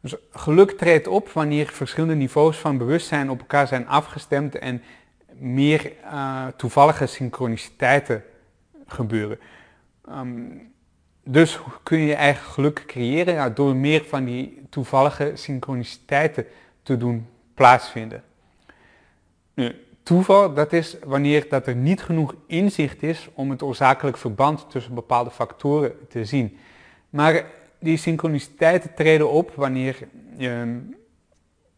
Dus geluk treedt op wanneer verschillende niveaus van bewustzijn op elkaar zijn afgestemd en meer uh, toevallige synchroniciteiten gebeuren. Ehm, dus kun je je eigen geluk creëren door meer van die toevallige synchroniciteiten te doen plaatsvinden. Nu, toeval, dat is wanneer dat er niet genoeg inzicht is om het oorzakelijk verband tussen bepaalde factoren te zien. Maar die synchroniciteiten treden op wanneer je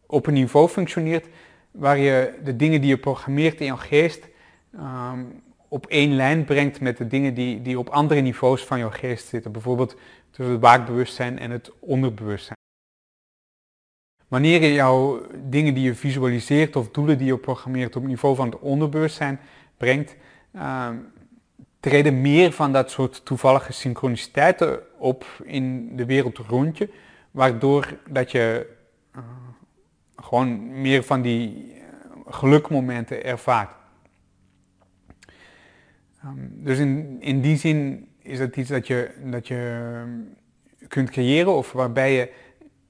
op een niveau functioneert waar je de dingen die je programmeert in jouw geest ehm, op één lijn brengt met de dingen die, die op andere niveaus van jouw geest zitten. Bijvoorbeeld tussen het waakbewustzijn en het onderbewustzijn. Wanneer je jouw dingen die je visualiseert of doelen die je programmeert op niveau van het onderbewustzijn brengt, ehm, treden meer van dat soort toevallige synchroniciteiten op in de wereld rond je, waardoor dat je uh, gewoon meer van die uh, gelukmomenten ervaart. Um, dus in, in die zin is het iets dat je, dat je kunt creëren of waarbij je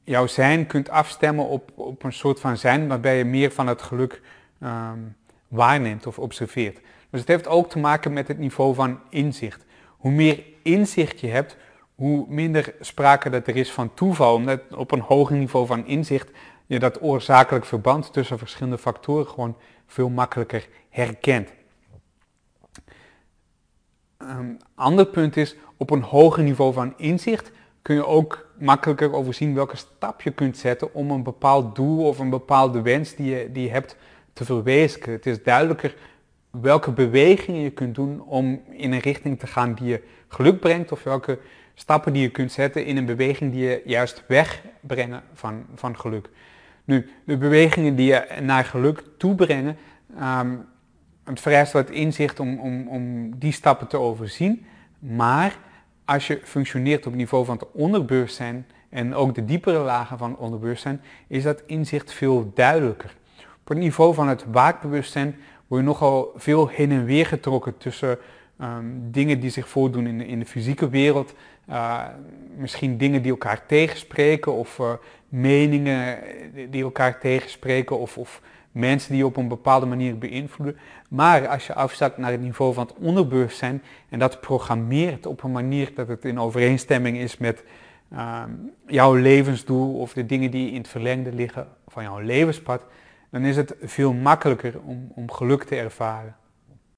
jouw zijn kunt afstemmen op, op een soort van zijn waarbij je meer van het geluk um, waarneemt of observeert. Dus het heeft ook te maken met het niveau van inzicht. Hoe meer inzicht je hebt, hoe minder sprake dat er is van toeval, omdat op een hoger niveau van inzicht je dat oorzakelijk verband tussen verschillende factoren gewoon veel makkelijker herkent. Een ander punt is, op een hoger niveau van inzicht kun je ook makkelijker overzien welke stap je kunt zetten om een bepaald doel of een bepaalde wens die je, die je hebt te verwezenlijken. Het is duidelijker welke bewegingen je kunt doen om in een richting te gaan die je geluk brengt of welke stappen die je kunt zetten in een beweging die je juist wegbrengen van, van geluk. Nu, de bewegingen die je naar geluk toebrengen, um, het vereist wat inzicht om, om, om die stappen te overzien, maar als je functioneert op het niveau van het onderbewustzijn en ook de diepere lagen van het onderbewustzijn, is dat inzicht veel duidelijker. Op het niveau van het waakbewustzijn word je nogal veel heen en weer getrokken tussen um, dingen die zich voordoen in de, in de fysieke wereld, uh, misschien dingen die elkaar tegenspreken of uh, meningen die elkaar tegenspreken of, of mensen die je op een bepaalde manier beïnvloeden. Maar als je afzakt naar het niveau van het onderbewustzijn en dat programmeert op een manier dat het in overeenstemming is met uh, jouw levensdoel of de dingen die in het verlengde liggen van jouw levenspad, dan is het veel makkelijker om, om geluk te ervaren.